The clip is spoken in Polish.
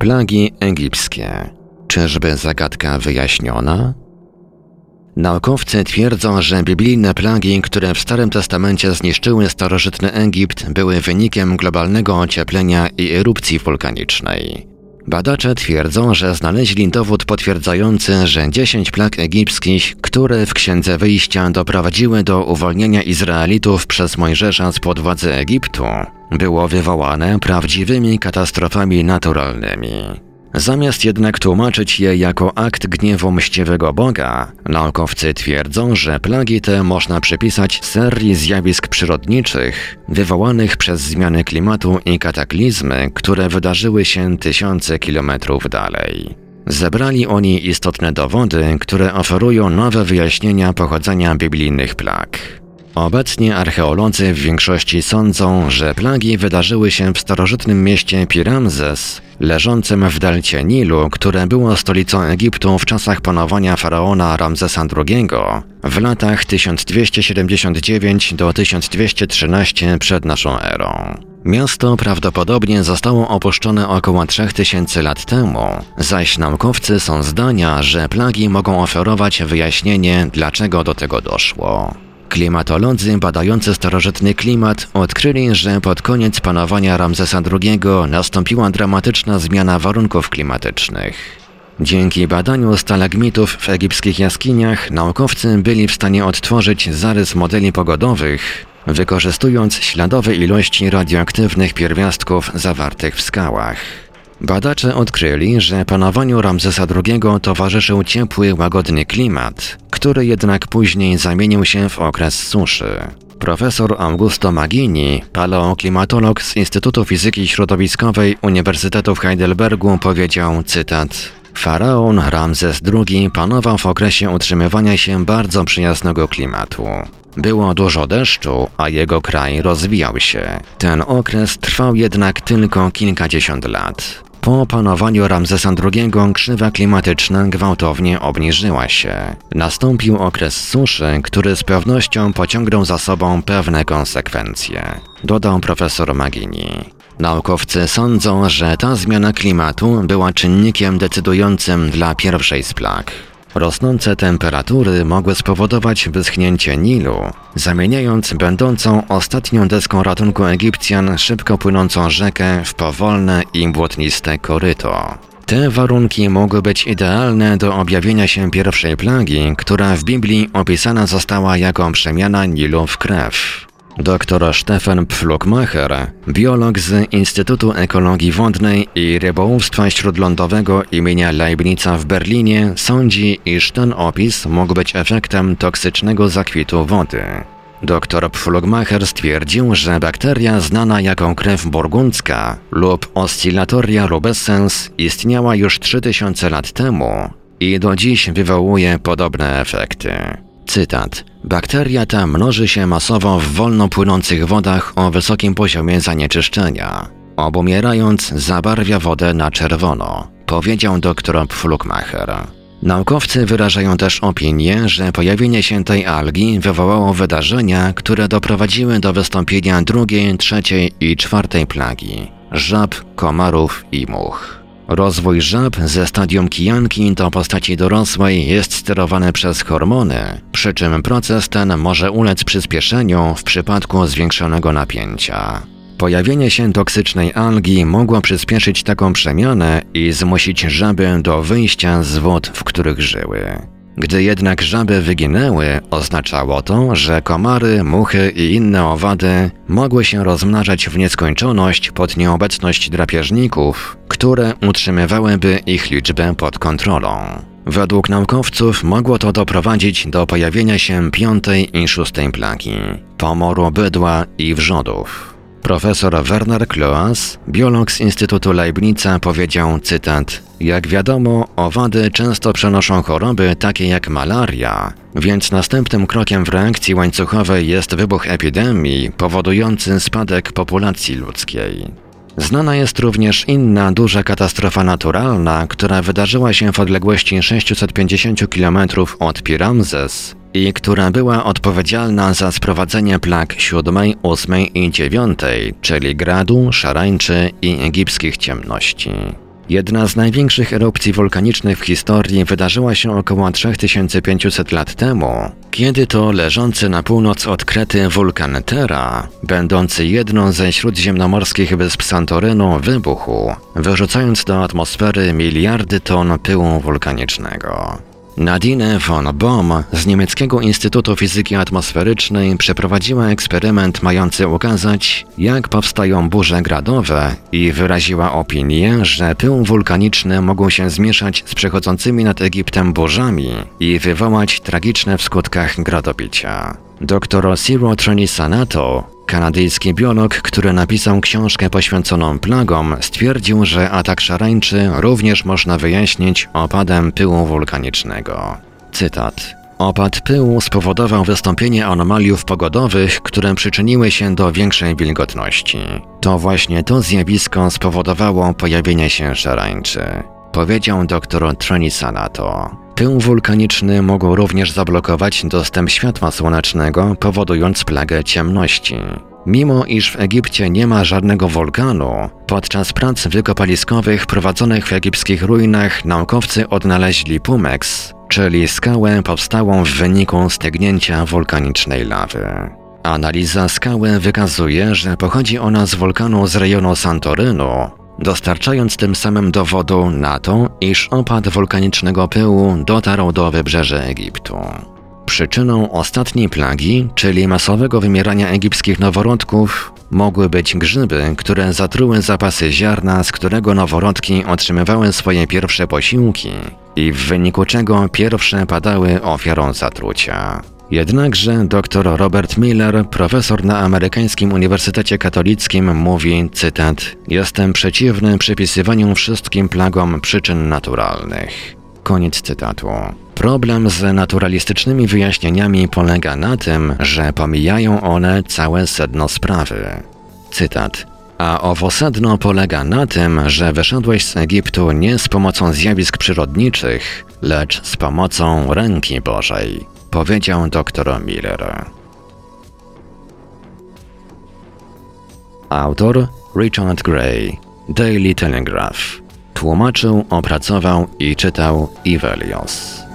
Plagi egipskie. Czyżby zagadka wyjaśniona? Naukowcy twierdzą, że biblijne plagi, które w Starym Testamencie zniszczyły starożytny Egipt, były wynikiem globalnego ocieplenia i erupcji wulkanicznej. Badacze twierdzą, że znaleźli dowód potwierdzający, że 10 plag egipskich, które w Księdze Wyjścia doprowadziły do uwolnienia Izraelitów przez Mojżesza spod władzy Egiptu, było wywołane prawdziwymi katastrofami naturalnymi. Zamiast jednak tłumaczyć je jako akt gniewu mściwego Boga, naukowcy twierdzą, że plagi te można przypisać serii zjawisk przyrodniczych wywołanych przez zmiany klimatu i kataklizmy, które wydarzyły się tysiące kilometrów dalej. Zebrali oni istotne dowody, które oferują nowe wyjaśnienia pochodzenia biblijnych plag. Obecnie archeolodzy w większości sądzą, że plagi wydarzyły się w starożytnym mieście Piramzes, leżącym w delcie Nilu, które było stolicą Egiptu w czasach panowania faraona Ramzesa II w latach 1279 do 1213 przed naszą erą. Miasto prawdopodobnie zostało opuszczone około 3000 lat temu, zaś naukowcy są zdania, że plagi mogą oferować wyjaśnienie, dlaczego do tego doszło. Klimatolodzy badający starożytny klimat odkryli, że pod koniec panowania Ramzesa II nastąpiła dramatyczna zmiana warunków klimatycznych. Dzięki badaniu stalagmitów w egipskich jaskiniach naukowcy byli w stanie odtworzyć zarys modeli pogodowych, wykorzystując śladowe ilości radioaktywnych pierwiastków zawartych w skałach. Badacze odkryli, że panowaniu Ramzesa II towarzyszył ciepły, łagodny klimat, który jednak później zamienił się w okres suszy. Profesor Augusto Magini, paleoklimatolog z Instytutu Fizyki Środowiskowej Uniwersytetu w Heidelbergu powiedział, cytat, Faraon Ramzes II panował w okresie utrzymywania się bardzo przyjaznego klimatu. Było dużo deszczu, a jego kraj rozwijał się. Ten okres trwał jednak tylko kilkadziesiąt lat. Po panowaniu Ramzesa II krzywa klimatyczna gwałtownie obniżyła się. Nastąpił okres suszy, który z pewnością pociągnął za sobą pewne konsekwencje, dodał profesor Magini. Naukowcy sądzą, że ta zmiana klimatu była czynnikiem decydującym dla pierwszej z plag. Rosnące temperatury mogły spowodować wyschnięcie Nilu, zamieniając będącą ostatnią deską ratunku Egipcjan szybko płynącą rzekę w powolne i błotniste koryto. Te warunki mogły być idealne do objawienia się pierwszej plagi, która w Biblii opisana została jako przemiana Nilu w krew. Dr Stefan Pflugmacher, biolog z Instytutu Ekologii Wodnej i Rybołówstwa Śródlądowego imienia Leibnica w Berlinie, sądzi, iż ten opis mógł być efektem toksycznego zakwitu wody. Dr Pflugmacher stwierdził, że bakteria znana jako krew burgundzka lub Oscillatoria rubescens istniała już 3000 lat temu i do dziś wywołuje podobne efekty. Cytat. Bakteria ta mnoży się masowo w wolno płynących wodach o wysokim poziomie zanieczyszczenia. Obumierając, zabarwia wodę na czerwono, powiedział dr Pflugmacher. Naukowcy wyrażają też opinię, że pojawienie się tej algi wywołało wydarzenia, które doprowadziły do wystąpienia drugiej, trzeciej i czwartej plagi żab, komarów i much. Rozwój żab ze stadium kijanki do postaci dorosłej jest sterowany przez hormony, przy czym proces ten może ulec przyspieszeniu w przypadku zwiększonego napięcia. Pojawienie się toksycznej algi mogło przyspieszyć taką przemianę i zmusić żaby do wyjścia z wód, w których żyły. Gdy jednak żaby wyginęły, oznaczało to, że komary, muchy i inne owady mogły się rozmnażać w nieskończoność pod nieobecność drapieżników, które utrzymywałyby ich liczbę pod kontrolą. Według naukowców mogło to doprowadzić do pojawienia się piątej i szóstej plagi pomoru bydła i wrzodów. Profesor Werner Kloas, biolog z Instytutu Leibnica, powiedział, cytat, Jak wiadomo, owady często przenoszą choroby takie jak malaria, więc następnym krokiem w reakcji łańcuchowej jest wybuch epidemii powodujący spadek populacji ludzkiej. Znana jest również inna duża katastrofa naturalna, która wydarzyła się w odległości 650 km od Piramzes i która była odpowiedzialna za sprowadzenie plag siódmej, ósmej i dziewiątej, czyli gradu, szarańczy i egipskich ciemności. Jedna z największych erupcji wulkanicznych w historii wydarzyła się około 3500 lat temu, kiedy to leżący na północ od Krety wulkan Terra, będący jedną ze śródziemnomorskich wysp Santorynu, wybuchł, wyrzucając do atmosfery miliardy ton pyłu wulkanicznego. Nadine von Bohm z niemieckiego Instytutu Fizyki Atmosferycznej przeprowadziła eksperyment mający ukazać, jak powstają burze gradowe i wyraziła opinię, że pył wulkaniczny mogą się zmieszać z przechodzącymi nad Egiptem burzami i wywołać tragiczne w skutkach gradobicia. Dr. Ciro Trenisanato Kanadyjski biolog, który napisał książkę poświęconą plagom, stwierdził, że atak szarańczy również można wyjaśnić opadem pyłu wulkanicznego. Cytat. Opad pyłu spowodował wystąpienie anomaliów pogodowych, które przyczyniły się do większej wilgotności. To właśnie to zjawisko spowodowało pojawienie się szarańczy, powiedział dr Trenisanato. Pył wulkaniczny mógł również zablokować dostęp światła słonecznego, powodując plagę ciemności. Mimo iż w Egipcie nie ma żadnego wulkanu, podczas prac wykopaliskowych prowadzonych w egipskich ruinach naukowcy odnaleźli pumex, czyli skałę powstałą w wyniku stygnięcia wulkanicznej lawy. Analiza skały wykazuje, że pochodzi ona z wulkanu z rejonu Santorynu, dostarczając tym samym dowodu na to, iż opad wulkanicznego pyłu dotarł do wybrzeży Egiptu. Przyczyną ostatniej plagi, czyli masowego wymierania egipskich noworodków, mogły być grzyby, które zatruły zapasy ziarna, z którego noworodki otrzymywały swoje pierwsze posiłki i w wyniku czego pierwsze padały ofiarą zatrucia. Jednakże dr Robert Miller, profesor na amerykańskim Uniwersytecie Katolickim, mówi, cytat, Jestem przeciwny przypisywaniu wszystkim plagom przyczyn naturalnych. Koniec cytatu. Problem z naturalistycznymi wyjaśnieniami polega na tym, że pomijają one całe sedno sprawy. Cytat. A owo sedno polega na tym, że wyszedłeś z Egiptu nie z pomocą zjawisk przyrodniczych, lecz z pomocą ręki Bożej powiedział dr Miller. Autor Richard Gray, Daily Telegraph. Tłumaczył, opracował i czytał Ivelios.